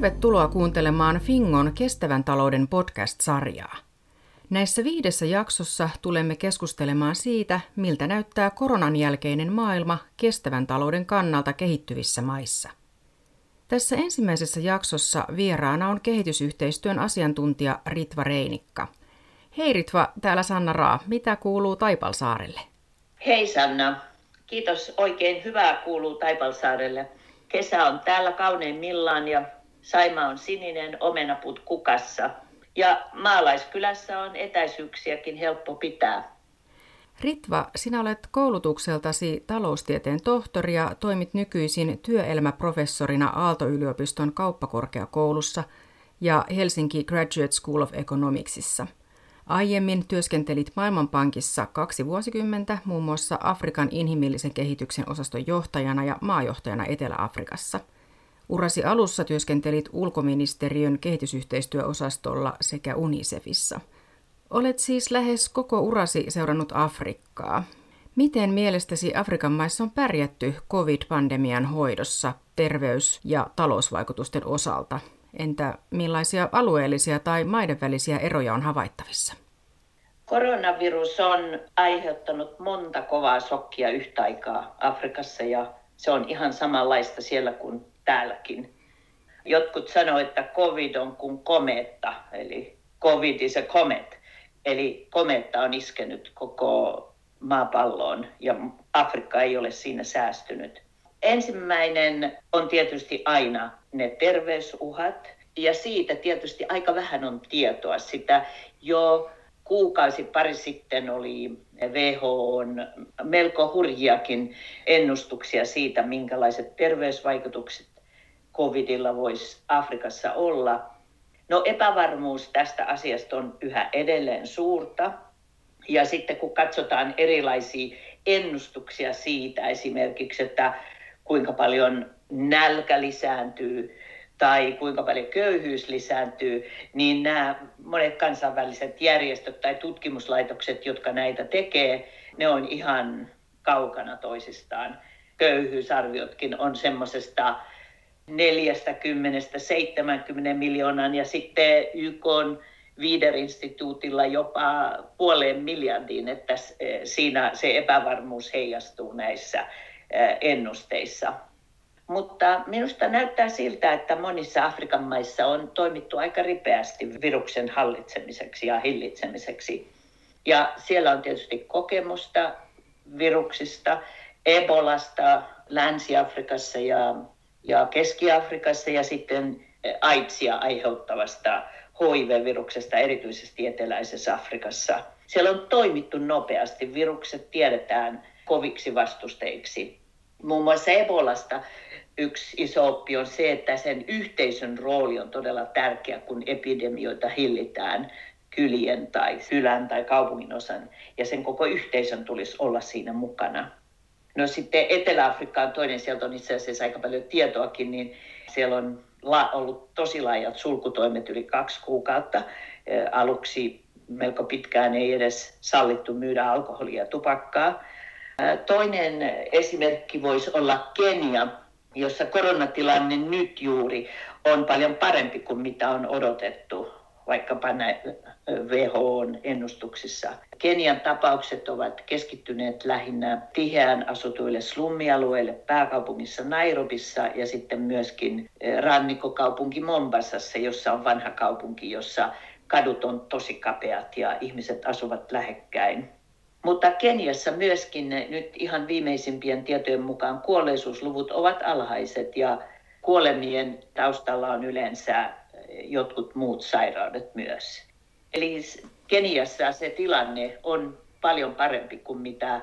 Tervetuloa kuuntelemaan Fingon kestävän talouden podcast-sarjaa. Näissä viidessä jaksossa tulemme keskustelemaan siitä, miltä näyttää koronan jälkeinen maailma kestävän talouden kannalta kehittyvissä maissa. Tässä ensimmäisessä jaksossa vieraana on kehitysyhteistyön asiantuntija Ritva Reinikka. Hei Ritva, täällä Sanna Raa. Mitä kuuluu Taipalsaarelle? Hei Sanna, kiitos. Oikein hyvää kuuluu Taipalsaarelle. Kesä on täällä kauneimmillaan ja Saima on sininen, omenaput kukassa. Ja maalaiskylässä on etäisyyksiäkin helppo pitää. Ritva, sinä olet koulutukseltasi taloustieteen tohtori ja toimit nykyisin työelämäprofessorina Aalto-yliopiston kauppakorkeakoulussa ja Helsinki Graduate School of Economicsissa. Aiemmin työskentelit Maailmanpankissa kaksi vuosikymmentä muun muassa Afrikan inhimillisen kehityksen osaston johtajana ja maajohtajana Etelä-Afrikassa – Urasi alussa työskentelit ulkoministeriön kehitysyhteistyöosastolla sekä UNICEFissa. Olet siis lähes koko urasi seurannut Afrikkaa. Miten mielestäsi Afrikan maissa on pärjätty COVID-pandemian hoidossa terveys- ja talousvaikutusten osalta? Entä millaisia alueellisia tai maiden välisiä eroja on havaittavissa? Koronavirus on aiheuttanut monta kovaa sokkia yhtä aikaa Afrikassa ja se on ihan samanlaista siellä kuin täälläkin. Jotkut sanoivat, että covid on kuin kometta, eli covid is a comet. Eli kometta on iskenyt koko maapalloon ja Afrikka ei ole siinä säästynyt. Ensimmäinen on tietysti aina ne terveysuhat ja siitä tietysti aika vähän on tietoa. Sitä jo kuukausi pari sitten oli WHOn melko hurjiakin ennustuksia siitä, minkälaiset terveysvaikutukset covidilla voisi Afrikassa olla. No epävarmuus tästä asiasta on yhä edelleen suurta. Ja sitten kun katsotaan erilaisia ennustuksia siitä esimerkiksi, että kuinka paljon nälkä lisääntyy tai kuinka paljon köyhyys lisääntyy, niin nämä monet kansainväliset järjestöt tai tutkimuslaitokset, jotka näitä tekee, ne on ihan kaukana toisistaan. Köyhyysarviotkin on semmoisesta 40-70 miljoonan ja sitten YK on Vider-instituutilla jopa puoleen miljardiin, että siinä se epävarmuus heijastuu näissä ennusteissa. Mutta minusta näyttää siltä, että monissa Afrikan maissa on toimittu aika ripeästi viruksen hallitsemiseksi ja hillitsemiseksi. Ja siellä on tietysti kokemusta viruksista, Ebolasta Länsi-Afrikassa ja ja Keski-Afrikassa ja sitten eh, AIDSia aiheuttavasta HIV-viruksesta, erityisesti eteläisessä Afrikassa. Siellä on toimittu nopeasti. Virukset tiedetään koviksi vastusteiksi. Muun muassa Ebolasta yksi iso oppi on se, että sen yhteisön rooli on todella tärkeä, kun epidemioita hillitään kylien tai kylän tai kaupungin osan, ja sen koko yhteisön tulisi olla siinä mukana. No sitten Etelä-Afrikka on toinen, sieltä on itse asiassa aika paljon tietoakin, niin siellä on ollut tosi laajat sulkutoimet yli kaksi kuukautta. Aluksi melko pitkään ei edes sallittu myydä alkoholia ja tupakkaa. Toinen esimerkki voisi olla Kenia, jossa koronatilanne nyt juuri on paljon parempi kuin mitä on odotettu vaikkapa WHOn ennustuksissa. Kenian tapaukset ovat keskittyneet lähinnä tiheään asutuille slummialueille pääkaupungissa Nairobissa ja sitten myöskin eh, rannikkokaupunki Mombasassa, jossa on vanha kaupunki, jossa kadut on tosi kapeat ja ihmiset asuvat lähekkäin. Mutta Keniassa myöskin nyt ihan viimeisimpien tietojen mukaan kuolleisuusluvut ovat alhaiset ja kuolemien taustalla on yleensä jotkut muut sairaudet myös. Eli Keniassa se tilanne on paljon parempi kuin mitä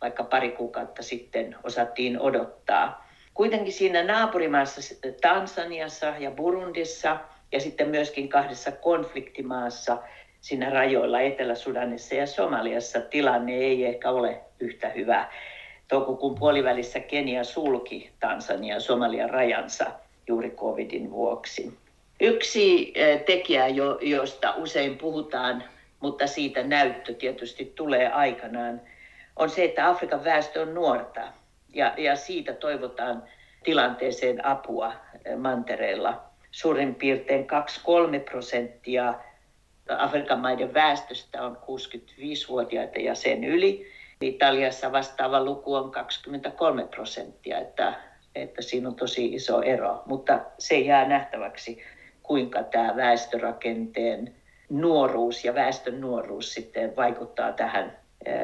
vaikka pari kuukautta sitten osattiin odottaa. Kuitenkin siinä naapurimaassa Tansaniassa ja Burundissa ja sitten myöskin kahdessa konfliktimaassa siinä rajoilla Etelä-Sudanissa ja Somaliassa tilanne ei ehkä ole yhtä hyvä. Toukokuun puolivälissä Kenia sulki Tansania ja Somalian rajansa juuri covidin vuoksi. Yksi eh, tekijä, josta usein puhutaan, mutta siitä näyttö tietysti tulee aikanaan, on se, että Afrikan väestö on nuorta ja, ja siitä toivotaan tilanteeseen apua eh, mantereella. suurin piirtein 2-3 prosenttia Afrikan maiden väestöstä on 65-vuotiaita ja sen yli. Italiassa vastaava luku on 23 prosenttia, että, että siinä on tosi iso ero, mutta se jää nähtäväksi, kuinka tämä väestörakenteen nuoruus ja väestön nuoruus sitten vaikuttaa tähän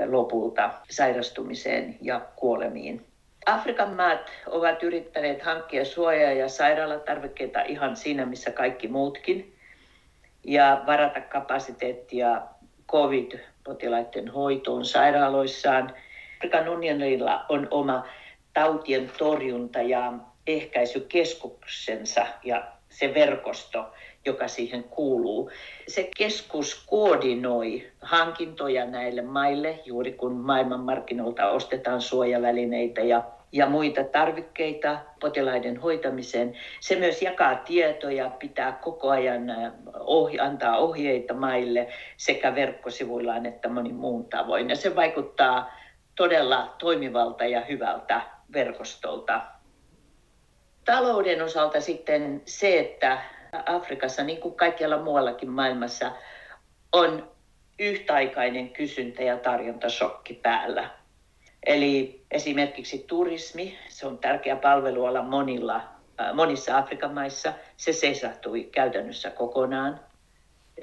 lopulta sairastumiseen ja kuolemiin. Afrikan maat ovat yrittäneet hankkia suojaa ja sairaalatarvikkeita ihan siinä, missä kaikki muutkin, ja varata kapasiteettia COVID-potilaiden hoitoon sairaaloissaan. Afrikan unionilla on oma tautien torjunta ja ehkäisykeskuksensa ja se verkosto, joka siihen kuuluu. Se keskus koordinoi hankintoja näille maille, juuri kun maailmanmarkkinoilta ostetaan suojavälineitä ja, ja muita tarvikkeita potilaiden hoitamiseen. Se myös jakaa tietoja, pitää koko ajan äh, ohje, antaa ohjeita maille sekä verkkosivuillaan että monin muun tavoin. Ja se vaikuttaa todella toimivalta ja hyvältä verkostolta. Talouden osalta sitten se, että Afrikassa, niin kuin kaikkialla muuallakin maailmassa, on yhtäaikainen kysyntä- ja tarjontasokki päällä. Eli esimerkiksi turismi, se on tärkeä palveluala monilla, äh, monissa Afrikan maissa, se seisahtui käytännössä kokonaan.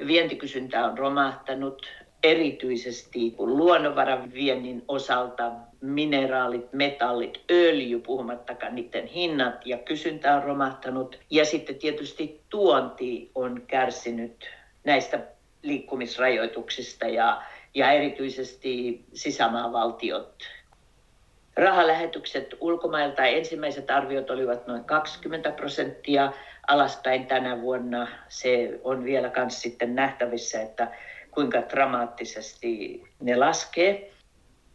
Vientikysyntä on romahtanut, erityisesti luonnonvaraviennin osalta mineraalit, metallit, öljy, puhumattakaan niiden hinnat ja kysyntä on romahtanut. Ja sitten tietysti tuonti on kärsinyt näistä liikkumisrajoituksista ja, ja erityisesti sisämaavaltiot. Rahalähetykset ulkomailta ensimmäiset arviot olivat noin 20 prosenttia alaspäin tänä vuonna. Se on vielä kans sitten nähtävissä, että kuinka dramaattisesti ne laskee.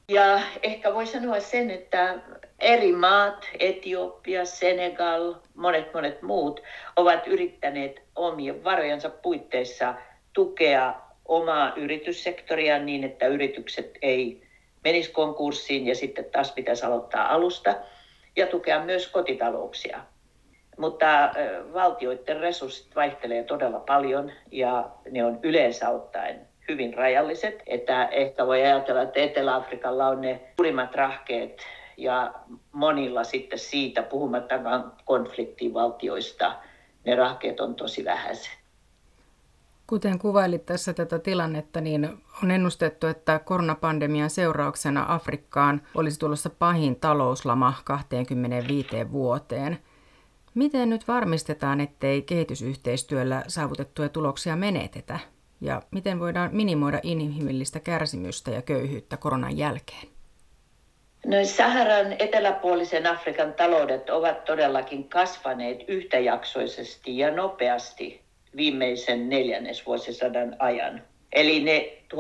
Ja ehkä voi sanoa sen, että eri maat, Etiopia, Senegal, monet monet muut, ovat yrittäneet omien varojensa puitteissa tukea omaa yrityssektoria niin, että yritykset ei menisi konkurssiin ja sitten taas pitäisi aloittaa alusta ja tukea myös kotitalouksia. Mutta valtioiden resurssit vaihtelee todella paljon ja ne on yleensä ottaen hyvin rajalliset. Että ehkä voi ajatella, että Etelä-Afrikalla on ne suurimmat rahkeet ja monilla sitten siitä, puhumattakaan konfliktivaltioista, ne rahkeet on tosi vähäiset. Kuten kuvailit tässä tätä tilannetta, niin on ennustettu, että koronapandemian seurauksena Afrikkaan olisi tulossa pahin talouslama 25 vuoteen. Miten nyt varmistetaan, ettei kehitysyhteistyöllä saavutettuja tuloksia menetetä? Ja miten voidaan minimoida inhimillistä kärsimystä ja köyhyyttä koronan jälkeen? No, Saharan eteläpuolisen Afrikan taloudet ovat todellakin kasvaneet yhtäjaksoisesti ja nopeasti viimeisen neljännesvuosisadan ajan. Eli ne 1970-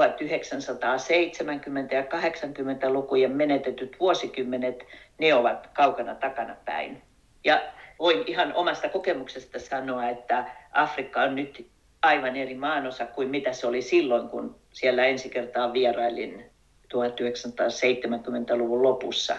ja 80-lukujen menetetyt vuosikymmenet, ne ovat kaukana takana päin. Ja voin ihan omasta kokemuksesta sanoa, että Afrikka on nyt aivan eri maanosa kuin mitä se oli silloin, kun siellä ensi kertaa vierailin 1970-luvun lopussa.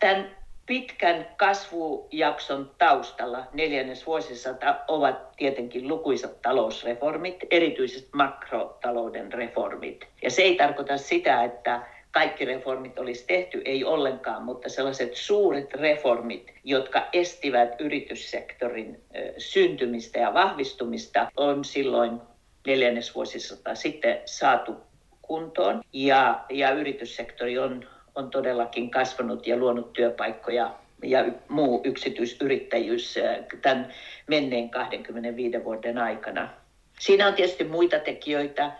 Tämän pitkän kasvujakson taustalla neljännes vuosisata ovat tietenkin lukuisat talousreformit, erityisesti makrotalouden reformit. Ja se ei tarkoita sitä, että kaikki reformit olisi tehty, ei ollenkaan, mutta sellaiset suuret reformit, jotka estivät yrityssektorin syntymistä ja vahvistumista, on silloin neljännesvuosisata sitten saatu kuntoon. Ja, ja yrityssektori on, on todellakin kasvanut ja luonut työpaikkoja ja muu yksityisyrittäjyys tämän menneen 25 vuoden aikana. Siinä on tietysti muita tekijöitä.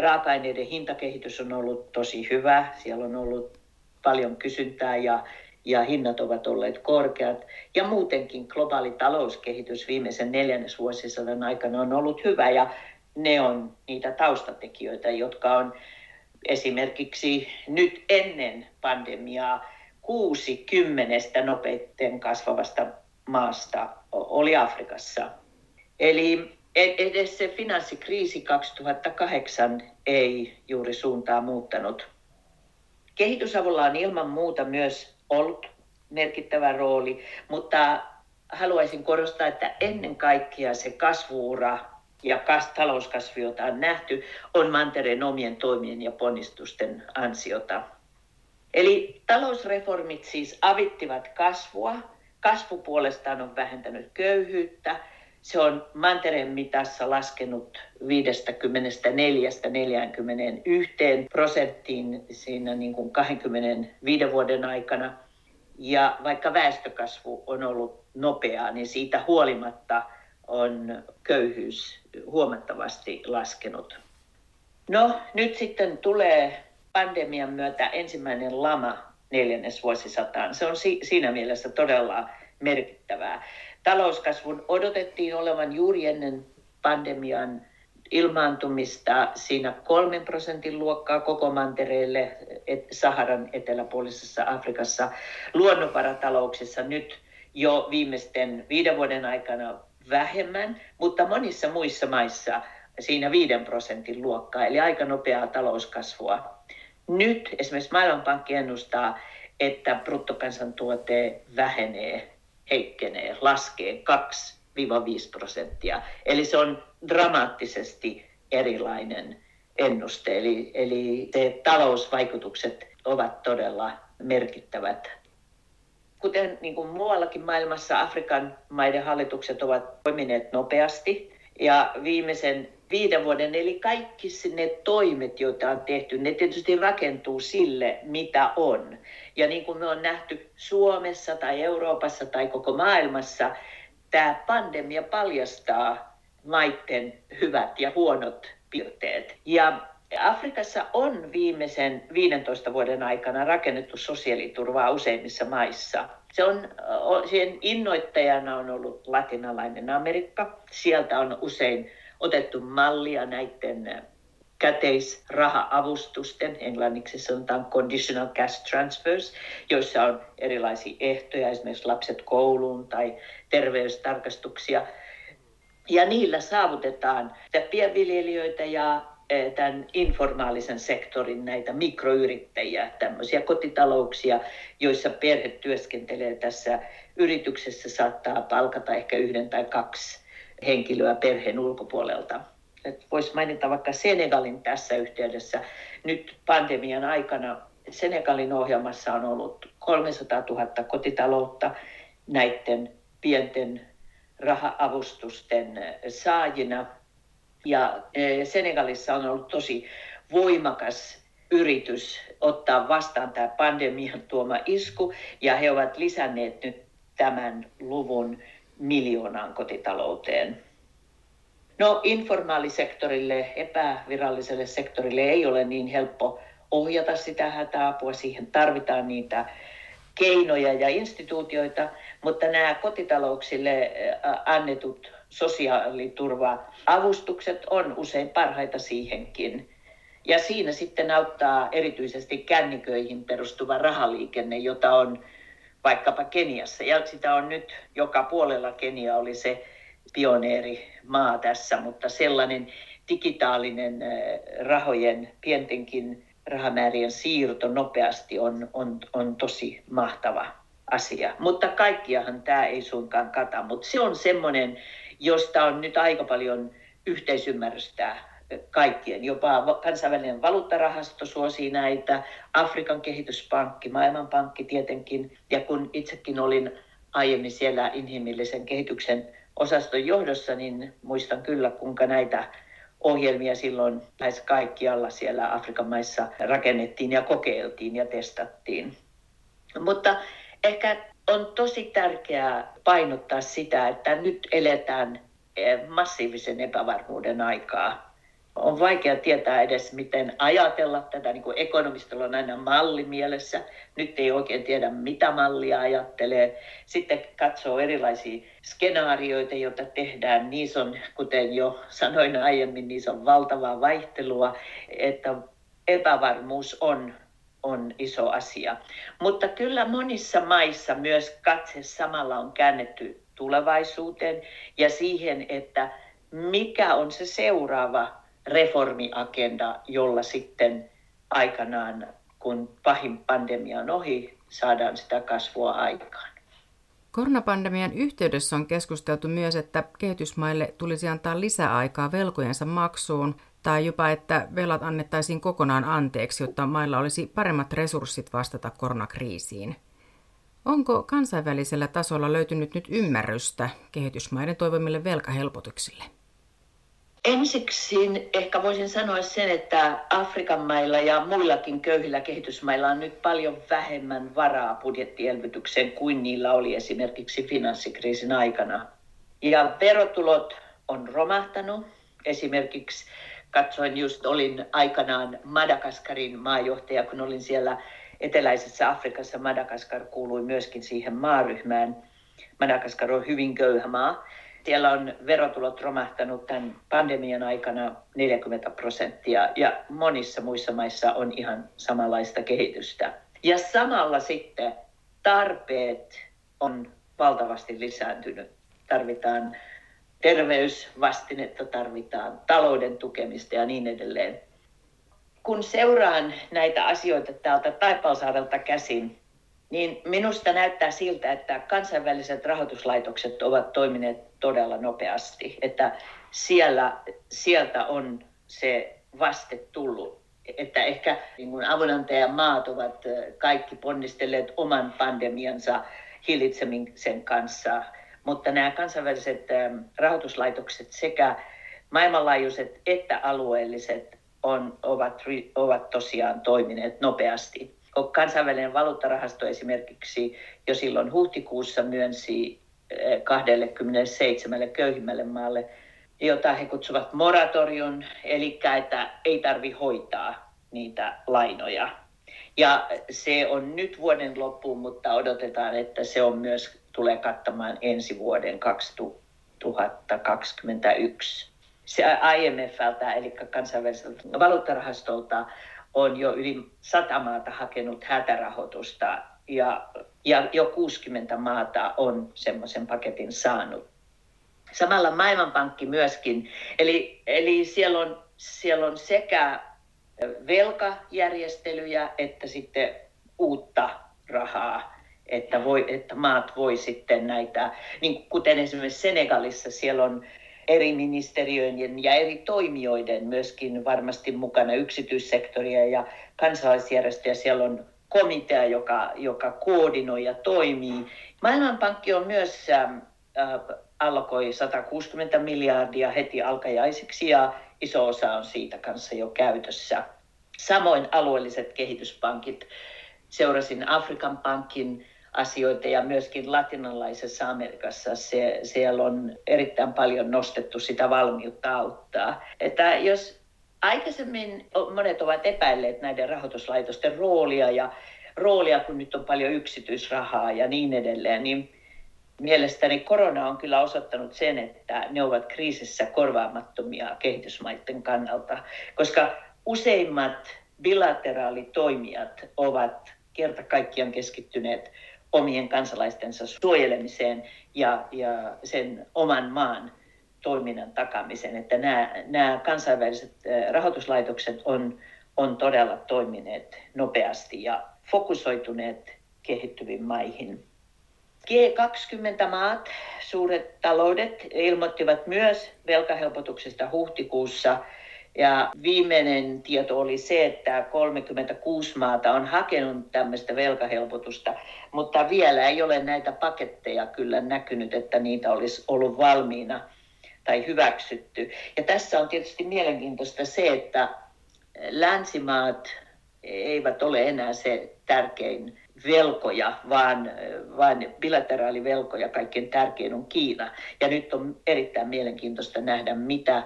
Raaka-aineiden hintakehitys on ollut tosi hyvä. Siellä on ollut paljon kysyntää ja, ja hinnat ovat olleet korkeat. Ja muutenkin globaali talouskehitys viimeisen neljännesvuosisadan aikana on ollut hyvä ja ne on niitä taustatekijöitä, jotka on esimerkiksi nyt ennen pandemiaa kuusi kymmenestä nopeiten kasvavasta maasta oli Afrikassa. Eli edes se finanssikriisi 2008 ei juuri suuntaa muuttanut. Kehitysavulla on ilman muuta myös ollut merkittävä rooli, mutta haluaisin korostaa, että ennen kaikkea se kasvuura ja kas, talouskasvu, jota on nähty, on mantereen omien toimien ja ponnistusten ansiota. Eli talousreformit siis avittivat kasvua. Kasvu puolestaan on vähentänyt köyhyyttä. Se on mantereen mitassa laskenut 54-41 prosenttiin siinä niin kuin 25 vuoden aikana. Ja vaikka väestökasvu on ollut nopeaa, niin siitä huolimatta on köyhyys huomattavasti laskenut. No nyt sitten tulee pandemian myötä ensimmäinen lama neljännesvuosisataan. Se on si- siinä mielessä todella merkittävää. Talouskasvun odotettiin olevan juuri ennen pandemian ilmaantumista siinä kolmen prosentin luokkaa koko mantereelle Saharan eteläpuolisessa Afrikassa. Luonnonvaratalouksissa nyt jo viimeisten viiden vuoden aikana vähemmän, mutta monissa muissa maissa siinä viiden prosentin luokkaa, eli aika nopeaa talouskasvua. Nyt esimerkiksi Maailmanpankki ennustaa, että bruttokansantuote vähenee, heikkenee, laskee 2-5 prosenttia. Eli se on dramaattisesti erilainen ennuste. Eli, eli se talousvaikutukset ovat todella merkittävät. Kuten niin kuin muuallakin maailmassa, Afrikan maiden hallitukset ovat toimineet nopeasti. Ja viimeisen viiden vuoden, eli kaikki ne toimet, joita on tehty, ne tietysti rakentuu sille, mitä on. Ja niin kuin me on nähty Suomessa tai Euroopassa tai koko maailmassa, tämä pandemia paljastaa maiden hyvät ja huonot piirteet. Ja Afrikassa on viimeisen 15 vuoden aikana rakennettu sosiaaliturvaa useimmissa maissa. Se on, siihen innoittajana on ollut latinalainen Amerikka. Sieltä on usein otettu mallia näiden käteisraha-avustusten, englanniksi sanotaan conditional cash transfers, joissa on erilaisia ehtoja, esimerkiksi lapset kouluun tai terveystarkastuksia. Ja niillä saavutetaan pienviljelijöitä ja tämän informaalisen sektorin näitä mikroyrittäjiä, tämmöisiä kotitalouksia, joissa perhe työskentelee tässä yrityksessä, saattaa palkata ehkä yhden tai kaksi henkilöä perheen ulkopuolelta. Voisi mainita vaikka Senegalin tässä yhteydessä. Nyt pandemian aikana Senegalin ohjelmassa on ollut 300 000 kotitaloutta näiden pienten raha-avustusten saajina. Ja e, Senegalissa on ollut tosi voimakas yritys ottaa vastaan tämä pandemian tuoma isku, ja he ovat lisänneet nyt tämän luvun miljoonaan kotitalouteen. No informaalisektorille, epäviralliselle sektorille ei ole niin helppo ohjata sitä hätäapua. Siihen tarvitaan niitä keinoja ja instituutioita, mutta nämä kotitalouksille annetut sosiaaliturva-avustukset on usein parhaita siihenkin. Ja siinä sitten auttaa erityisesti känniköihin perustuva rahaliikenne, jota on vaikkapa Keniassa. Ja sitä on nyt joka puolella Kenia oli se pioneeri maa tässä, mutta sellainen digitaalinen rahojen, pientenkin rahamäärien siirto nopeasti on, on, on tosi mahtava asia. Mutta kaikkiahan tämä ei suinkaan kata, mutta se on semmoinen, josta on nyt aika paljon yhteisymmärrystä kaikkien. Jopa kansainvälinen valuuttarahasto suosii näitä, Afrikan kehityspankki, Maailmanpankki tietenkin. Ja kun itsekin olin aiemmin siellä inhimillisen kehityksen osaston johdossa, niin muistan kyllä, kuinka näitä ohjelmia silloin lähes kaikkialla siellä Afrikan maissa rakennettiin ja kokeiltiin ja testattiin. Mutta ehkä on tosi tärkeää painottaa sitä, että nyt eletään eh, massiivisen epävarmuuden aikaa on vaikea tietää edes, miten ajatella tätä. Niin kuin ekonomistilla on aina malli mielessä. Nyt ei oikein tiedä, mitä mallia ajattelee. Sitten katsoo erilaisia skenaarioita, joita tehdään. Niissä on, kuten jo sanoin aiemmin, niissä on valtavaa vaihtelua, että epävarmuus on on iso asia. Mutta kyllä monissa maissa myös katse samalla on käännetty tulevaisuuteen ja siihen, että mikä on se seuraava reformiagenda, jolla sitten aikanaan, kun pahin pandemia on ohi, saadaan sitä kasvua aikaan. Koronapandemian yhteydessä on keskusteltu myös, että kehitysmaille tulisi antaa lisäaikaa velkojensa maksuun tai jopa, että velat annettaisiin kokonaan anteeksi, jotta mailla olisi paremmat resurssit vastata koronakriisiin. Onko kansainvälisellä tasolla löytynyt nyt ymmärrystä kehitysmaiden toivomille velkahelpotuksille? Ensiksi ehkä voisin sanoa sen, että Afrikan mailla ja muillakin köyhillä kehitysmailla on nyt paljon vähemmän varaa budjettielvytykseen kuin niillä oli esimerkiksi finanssikriisin aikana. Ja verotulot on romahtanut. Esimerkiksi katsoin just, olin aikanaan Madagaskarin maajohtaja, kun olin siellä eteläisessä Afrikassa. Madagaskar kuului myöskin siihen maaryhmään. Madagaskar on hyvin köyhä maa. Siellä on verotulot romahtanut tämän pandemian aikana 40 prosenttia ja monissa muissa maissa on ihan samanlaista kehitystä. Ja samalla sitten tarpeet on valtavasti lisääntynyt. Tarvitaan terveysvastinetta, tarvitaan talouden tukemista ja niin edelleen. Kun seuraan näitä asioita täältä Taipalsaarelta käsin, niin minusta näyttää siltä, että kansainväliset rahoituslaitokset ovat toimineet todella nopeasti, että siellä, sieltä on se vaste tullut. Että ehkä niin kuin avunantajamaat ovat kaikki ponnistelleet oman pandemiansa hillitsemisen kanssa, mutta nämä kansainväliset rahoituslaitokset sekä maailmanlaajuiset että alueelliset on, ovat, ovat tosiaan toimineet nopeasti kansainvälinen valuuttarahasto esimerkiksi jo silloin huhtikuussa myönsi 27 eh, köyhimmälle maalle, jota he kutsuvat moratorion, eli että ei tarvi hoitaa niitä lainoja. Ja se on nyt vuoden loppuun, mutta odotetaan, että se on myös tulee kattamaan ensi vuoden 2021. Se IMFltä, eli kansainväliseltä valuuttarahastolta, on jo yli 100 maata hakenut hätärahoitusta ja, ja jo 60 maata on semmoisen paketin saanut. Samalla Maailmanpankki myöskin, eli, eli siellä, on, siellä on sekä velkajärjestelyjä että sitten uutta rahaa, että, voi, että maat voi sitten näitä, niin kuten esimerkiksi Senegalissa siellä on eri ministeriöiden ja eri toimijoiden myöskin varmasti mukana yksityissektoria ja kansalaisjärjestöjä. Siellä on komitea, joka, joka koordinoi ja toimii. Maailmanpankki on myös äh, allokoi 160 miljardia heti alkajaisiksi ja iso osa on siitä kanssa jo käytössä. Samoin alueelliset kehityspankit. Seurasin Afrikan pankin asioita ja myöskin latinalaisessa Amerikassa se, siellä on erittäin paljon nostettu sitä valmiutta auttaa. Että jos aikaisemmin monet ovat epäilleet näiden rahoituslaitosten roolia ja roolia, kun nyt on paljon yksityisrahaa ja niin edelleen, niin mielestäni korona on kyllä osoittanut sen, että ne ovat kriisissä korvaamattomia kehitysmaiden kannalta, koska useimmat bilateraalitoimijat ovat kerta kaikkiaan keskittyneet omien kansalaistensa suojelemiseen ja, ja sen oman maan toiminnan takamiseen. Että nämä, nämä kansainväliset rahoituslaitokset on, on todella toimineet nopeasti ja fokusoituneet kehittyviin maihin. G20-maat, suuret taloudet, ilmoittivat myös velkahelpotuksesta huhtikuussa – ja viimeinen tieto oli se, että 36 maata on hakenut tämmöistä velkahelpotusta, mutta vielä ei ole näitä paketteja kyllä näkynyt, että niitä olisi ollut valmiina tai hyväksytty. Ja tässä on tietysti mielenkiintoista se, että länsimaat eivät ole enää se tärkein velkoja, vaan, vaan bilateraalivelkoja kaikkein tärkein on Kiina. Ja nyt on erittäin mielenkiintoista nähdä, mitä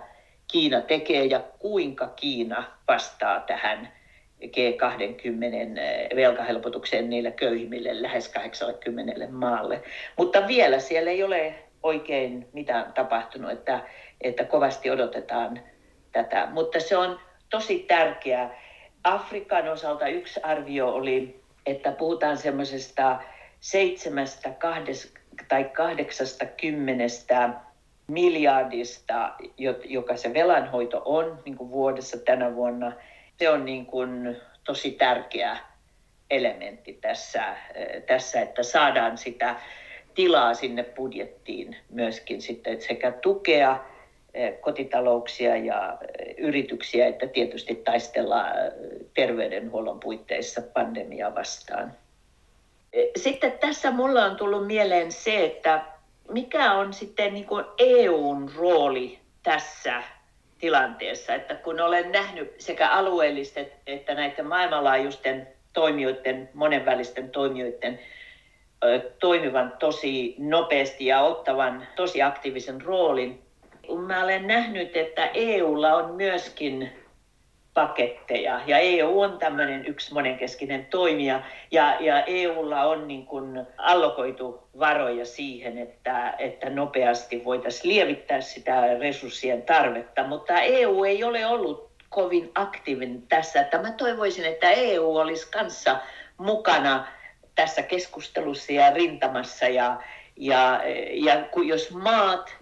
Kiina tekee ja kuinka Kiina vastaa tähän G20 eh, velkahelpotukseen niille köyhimmille lähes 80 maalle. Mutta vielä siellä ei ole oikein mitään tapahtunut, että, että kovasti odotetaan tätä. Mutta se on tosi tärkeää. Afrikan osalta yksi arvio oli, että puhutaan semmoisesta seitsemästä kahdes, tai kahdeksasta kymmenestä miljardista, joka se velanhoito on niin kuin vuodessa tänä vuonna. Se on niin kuin tosi tärkeä elementti tässä, tässä, että saadaan sitä tilaa sinne budjettiin myöskin sitten sekä tukea eh, kotitalouksia ja eh, yrityksiä, että tietysti taistellaan terveydenhuollon puitteissa pandemiaa vastaan. Sitten tässä mulla on tullut mieleen se, että mikä on sitten niin kuin EUn rooli tässä tilanteessa, että kun olen nähnyt sekä alueellisten että näiden maailmanlaajuisten toimijoiden, monenvälisten toimijoiden toimivan tosi nopeasti ja ottavan tosi aktiivisen roolin. Mä olen nähnyt, että EUlla on myöskin paketteja. Ja EU on tämmöinen yksi monenkeskinen toimija ja, ja EUlla on niin kuin allokoitu varoja siihen, että, että nopeasti voitaisiin lievittää sitä resurssien tarvetta, mutta EU ei ole ollut kovin aktiivinen tässä. Että mä toivoisin, että EU olisi kanssa mukana tässä keskustelussa ja rintamassa ja, ja, ja jos maat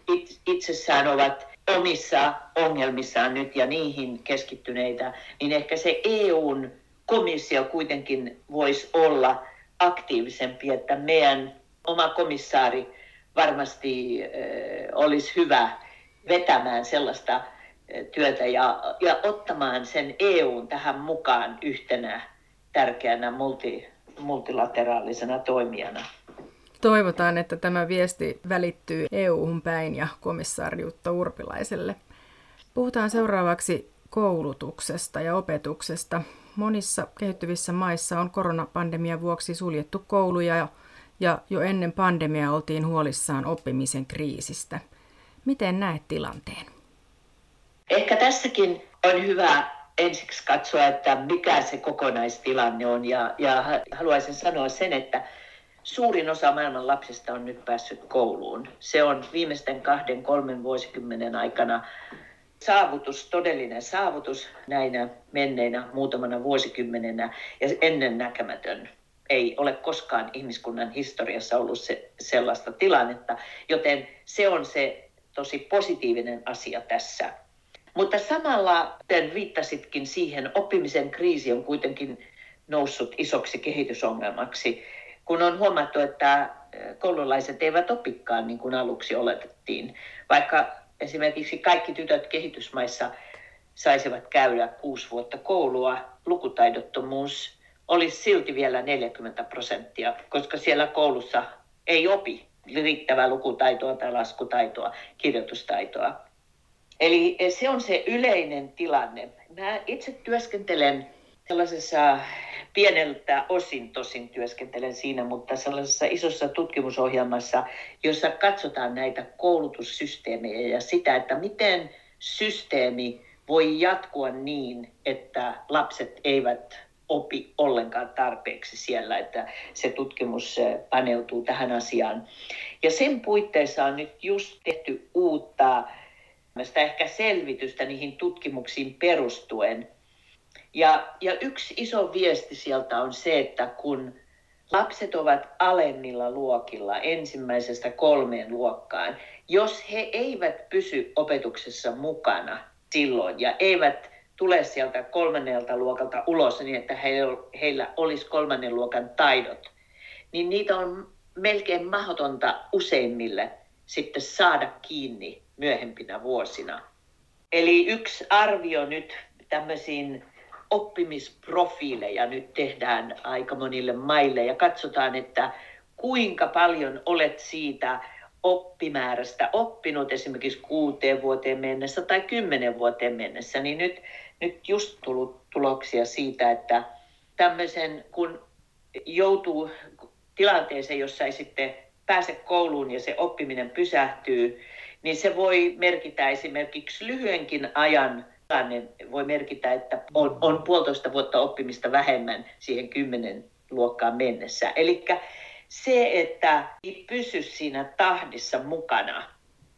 itsessään ovat omissa ongelmissaan nyt ja niihin keskittyneitä, niin ehkä se EUn komissio kuitenkin voisi olla aktiivisempi, että meidän oma komissaari varmasti äh, olisi hyvä vetämään sellaista äh, työtä ja, ja ottamaan sen EUn tähän mukaan yhtenä tärkeänä multi, multilateraalisena toimijana. Toivotaan, että tämä viesti välittyy EU-hun päin ja komissaari Jutta Urpilaiselle. Puhutaan seuraavaksi koulutuksesta ja opetuksesta. Monissa kehittyvissä maissa on koronapandemian vuoksi suljettu kouluja ja jo ennen pandemiaa oltiin huolissaan oppimisen kriisistä. Miten näet tilanteen? Ehkä tässäkin on hyvä ensiksi katsoa, että mikä se kokonaistilanne on. Ja, ja haluaisin sanoa sen, että suurin osa maailman lapsista on nyt päässyt kouluun. Se on viimeisten kahden, kolmen vuosikymmenen aikana saavutus, todellinen saavutus näinä menneinä muutamana vuosikymmenenä ja ennen näkemätön. Ei ole koskaan ihmiskunnan historiassa ollut se, sellaista tilannetta, joten se on se tosi positiivinen asia tässä. Mutta samalla, kuten viittasitkin siihen, oppimisen kriisi on kuitenkin noussut isoksi kehitysongelmaksi kun on huomattu, että koululaiset eivät opikaan niin kuin aluksi oletettiin. Vaikka esimerkiksi kaikki tytöt kehitysmaissa saisivat käydä kuusi vuotta koulua, lukutaidottomuus olisi silti vielä 40 prosenttia, koska siellä koulussa ei opi riittävää lukutaitoa tai laskutaitoa, kirjoitustaitoa. Eli se on se yleinen tilanne. Mä itse työskentelen sellaisessa pieneltä osin tosin työskentelen siinä, mutta sellaisessa isossa tutkimusohjelmassa, jossa katsotaan näitä koulutussysteemejä ja sitä, että miten systeemi voi jatkua niin, että lapset eivät opi ollenkaan tarpeeksi siellä, että se tutkimus paneutuu tähän asiaan. Ja sen puitteissa on nyt just tehty uutta ehkä selvitystä niihin tutkimuksiin perustuen – ja, ja yksi iso viesti sieltä on se, että kun lapset ovat alemmilla luokilla ensimmäisestä kolmeen luokkaan, jos he eivät pysy opetuksessa mukana silloin ja eivät tule sieltä kolmannelta luokalta ulos niin, että heillä olisi kolmannen luokan taidot, niin niitä on melkein mahdotonta useimmille sitten saada kiinni myöhempinä vuosina. Eli yksi arvio nyt tämmöisiin oppimisprofiileja nyt tehdään aika monille maille ja katsotaan, että kuinka paljon olet siitä oppimäärästä oppinut esimerkiksi kuuteen vuoteen mennessä tai kymmenen vuoteen mennessä, niin nyt, nyt just tullut tuloksia siitä, että tämmöisen, kun joutuu tilanteeseen, jossa ei sitten pääse kouluun ja se oppiminen pysähtyy, niin se voi merkitä esimerkiksi lyhyenkin ajan tilanne voi merkitä, että on, on puolitoista vuotta oppimista vähemmän siihen kymmenen luokkaan mennessä. Eli se, että ei pysy siinä tahdissa mukana,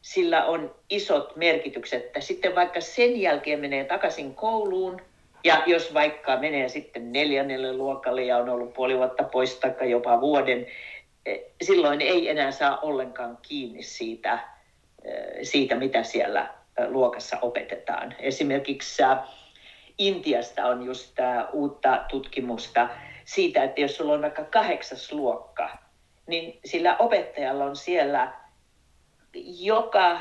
sillä on isot merkitykset, että sitten vaikka sen jälkeen menee takaisin kouluun, ja jos vaikka menee sitten neljännelle luokalle ja on ollut puoli vuotta pois tai jopa vuoden, eh, silloin ei enää saa ollenkaan kiinni siitä, eh, siitä mitä siellä luokassa opetetaan. Esimerkiksi Intiasta on just uutta tutkimusta siitä, että jos sulla on vaikka kahdeksas luokka, niin sillä opettajalla on siellä joka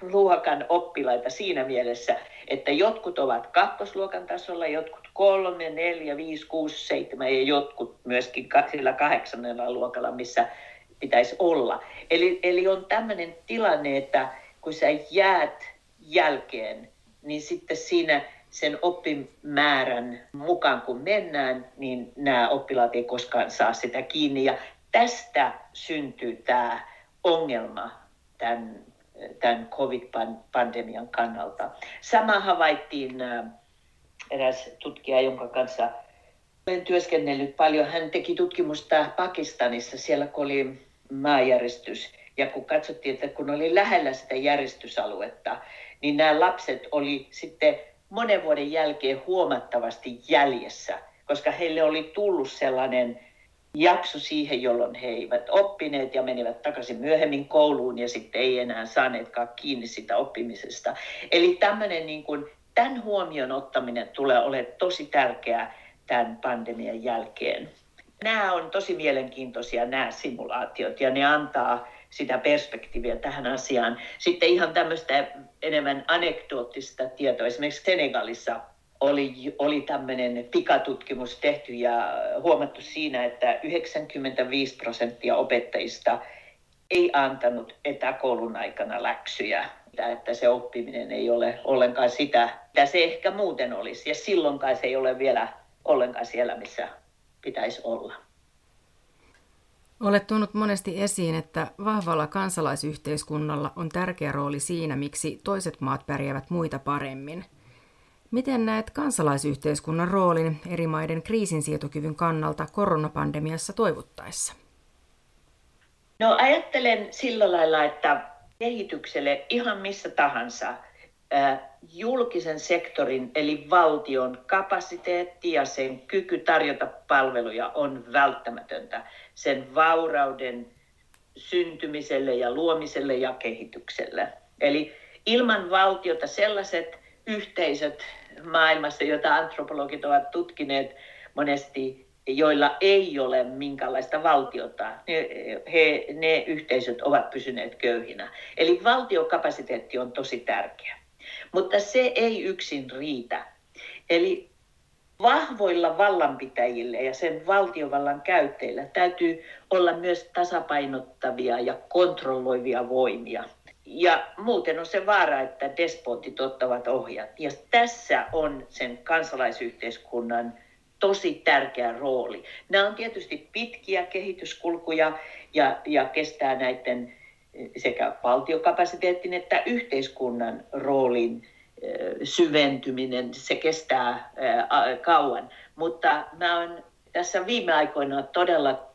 luokan oppilaita siinä mielessä, että jotkut ovat kakkosluokan tasolla, jotkut kolme, neljä, viisi, kuusi, seitsemän ja jotkut myöskin sillä kahdeksannella luokalla, missä pitäisi olla. Eli, eli on tämmöinen tilanne, että kun sä jäät jälkeen, niin sitten siinä sen oppimäärän mukaan kun mennään, niin nämä oppilaat ei koskaan saa sitä kiinni. Ja tästä syntyy tämä ongelma tämän, tämän covid-pandemian kannalta. Sama havaittiin eräs tutkija, jonka kanssa olen työskennellyt paljon. Hän teki tutkimusta Pakistanissa, siellä kun oli maajäristys. Ja kun katsottiin, että kun oli lähellä sitä järjestysaluetta, niin nämä lapset oli sitten monen vuoden jälkeen huomattavasti jäljessä, koska heille oli tullut sellainen jakso siihen, jolloin he eivät oppineet ja menivät takaisin myöhemmin kouluun ja sitten ei enää saaneetkaan kiinni sitä oppimisesta. Eli tämmöinen niin kuin, tämän huomion ottaminen tulee olemaan tosi tärkeää tämän pandemian jälkeen. Nämä on tosi mielenkiintoisia nämä simulaatiot ja ne antaa sitä perspektiiviä tähän asiaan. Sitten ihan tämmöistä enemmän anekdoottista tietoa. Esimerkiksi Senegalissa oli, oli tämmöinen pikatutkimus tehty ja huomattu siinä, että 95 prosenttia opettajista ei antanut etäkoulun aikana läksyjä. Että se oppiminen ei ole ollenkaan sitä, mitä se ehkä muuten olisi. Ja silloinkaan se ei ole vielä ollenkaan siellä, missä pitäisi olla. Olet tuonut monesti esiin, että vahvalla kansalaisyhteiskunnalla on tärkeä rooli siinä, miksi toiset maat pärjäävät muita paremmin. Miten näet kansalaisyhteiskunnan roolin eri maiden kriisinsietokyvyn kannalta koronapandemiassa toivuttaessa? No ajattelen sillä lailla, että kehitykselle ihan missä tahansa julkisen sektorin eli valtion kapasiteetti ja sen kyky tarjota palveluja on välttämätöntä sen vaurauden syntymiselle ja luomiselle ja kehitykselle. Eli ilman valtiota sellaiset yhteisöt maailmassa, joita antropologit ovat tutkineet monesti, joilla ei ole minkäänlaista valtiota, ne, he, ne yhteisöt ovat pysyneet köyhinä. Eli valtiokapasiteetti on tosi tärkeä. Mutta se ei yksin riitä. Eli vahvoilla vallanpitäjillä ja sen valtiovallan käyttäjillä täytyy olla myös tasapainottavia ja kontrolloivia voimia. Ja muuten on se vaara, että despotit ottavat ohjat. Ja tässä on sen kansalaisyhteiskunnan tosi tärkeä rooli. Nämä on tietysti pitkiä kehityskulkuja ja, ja kestää näiden sekä valtiokapasiteetin että yhteiskunnan roolin syventyminen, se kestää kauan. Mutta mä olen tässä viime aikoina todella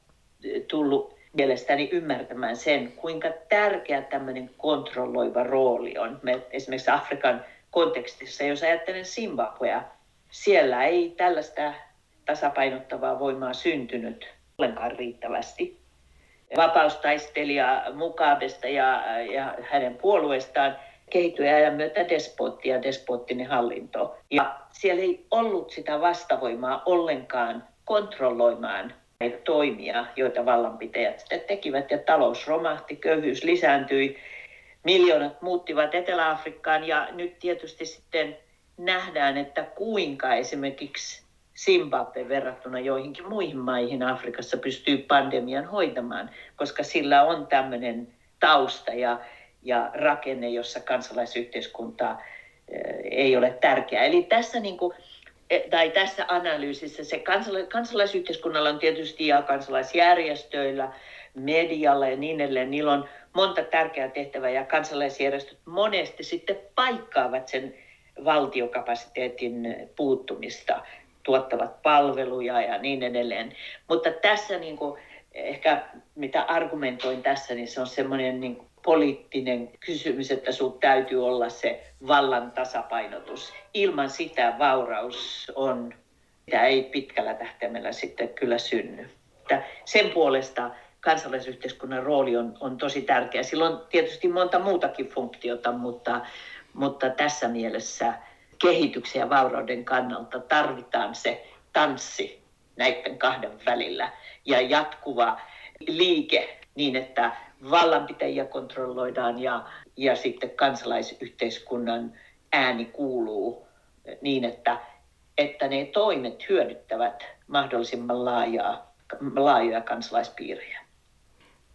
tullut mielestäni ymmärtämään sen, kuinka tärkeä tämmöinen kontrolloiva rooli on. Me esimerkiksi Afrikan kontekstissa, jos ajattelen Zimbabwea, siellä ei tällaista tasapainottavaa voimaa syntynyt ollenkaan riittävästi. Vapaustaistelija Mukabesta ja, ja hänen puolueestaan kehittyi ajan myötä despotti ja despottinen hallinto. Ja siellä ei ollut sitä vastavoimaa ollenkaan kontrolloimaan näitä toimia, joita vallanpitäjät sitten tekivät. Ja talous romahti, köyhyys lisääntyi, miljoonat muuttivat Etelä-Afrikkaan ja nyt tietysti sitten nähdään, että kuinka esimerkiksi Zimbabwe verrattuna joihinkin muihin maihin Afrikassa pystyy pandemian hoitamaan, koska sillä on tämmöinen tausta ja ja rakenne, jossa kansalaisyhteiskunta eh, ei ole tärkeä. Eli tässä, niin kuin, eh, tai tässä analyysissä se kansala- kansalaisyhteiskunnalla on tietysti ja kansalaisjärjestöillä, medialla ja niin edelleen, niillä on monta tärkeää tehtävää ja kansalaisjärjestöt monesti sitten paikkaavat sen valtiokapasiteetin puuttumista, tuottavat palveluja ja niin edelleen. Mutta tässä niin kuin, ehkä mitä argumentoin tässä, niin se on semmoinen niin poliittinen kysymys, että sun täytyy olla se vallan tasapainotus. Ilman sitä vauraus on, mitä ei pitkällä tähtäimellä sitten kyllä synny. Että sen puolesta kansalaisyhteiskunnan rooli on, on tosi tärkeä. Sillä on tietysti monta muutakin funktiota, mutta, mutta tässä mielessä kehityksen ja vaurauden kannalta tarvitaan se tanssi näiden kahden välillä ja jatkuva liike niin, että vallanpitäjiä kontrolloidaan ja, ja sitten kansalaisyhteiskunnan ääni kuuluu niin, että, että ne toimet hyödyttävät mahdollisimman laajaa, laajoja kansalaispiirejä.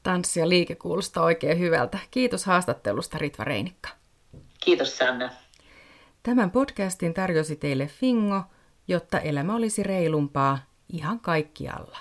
Tanssi ja liike kuulostaa oikein hyvältä. Kiitos haastattelusta Ritva Reinikka. Kiitos Sanna. Tämän podcastin tarjosi teille Fingo, jotta elämä olisi reilumpaa ihan kaikkialla.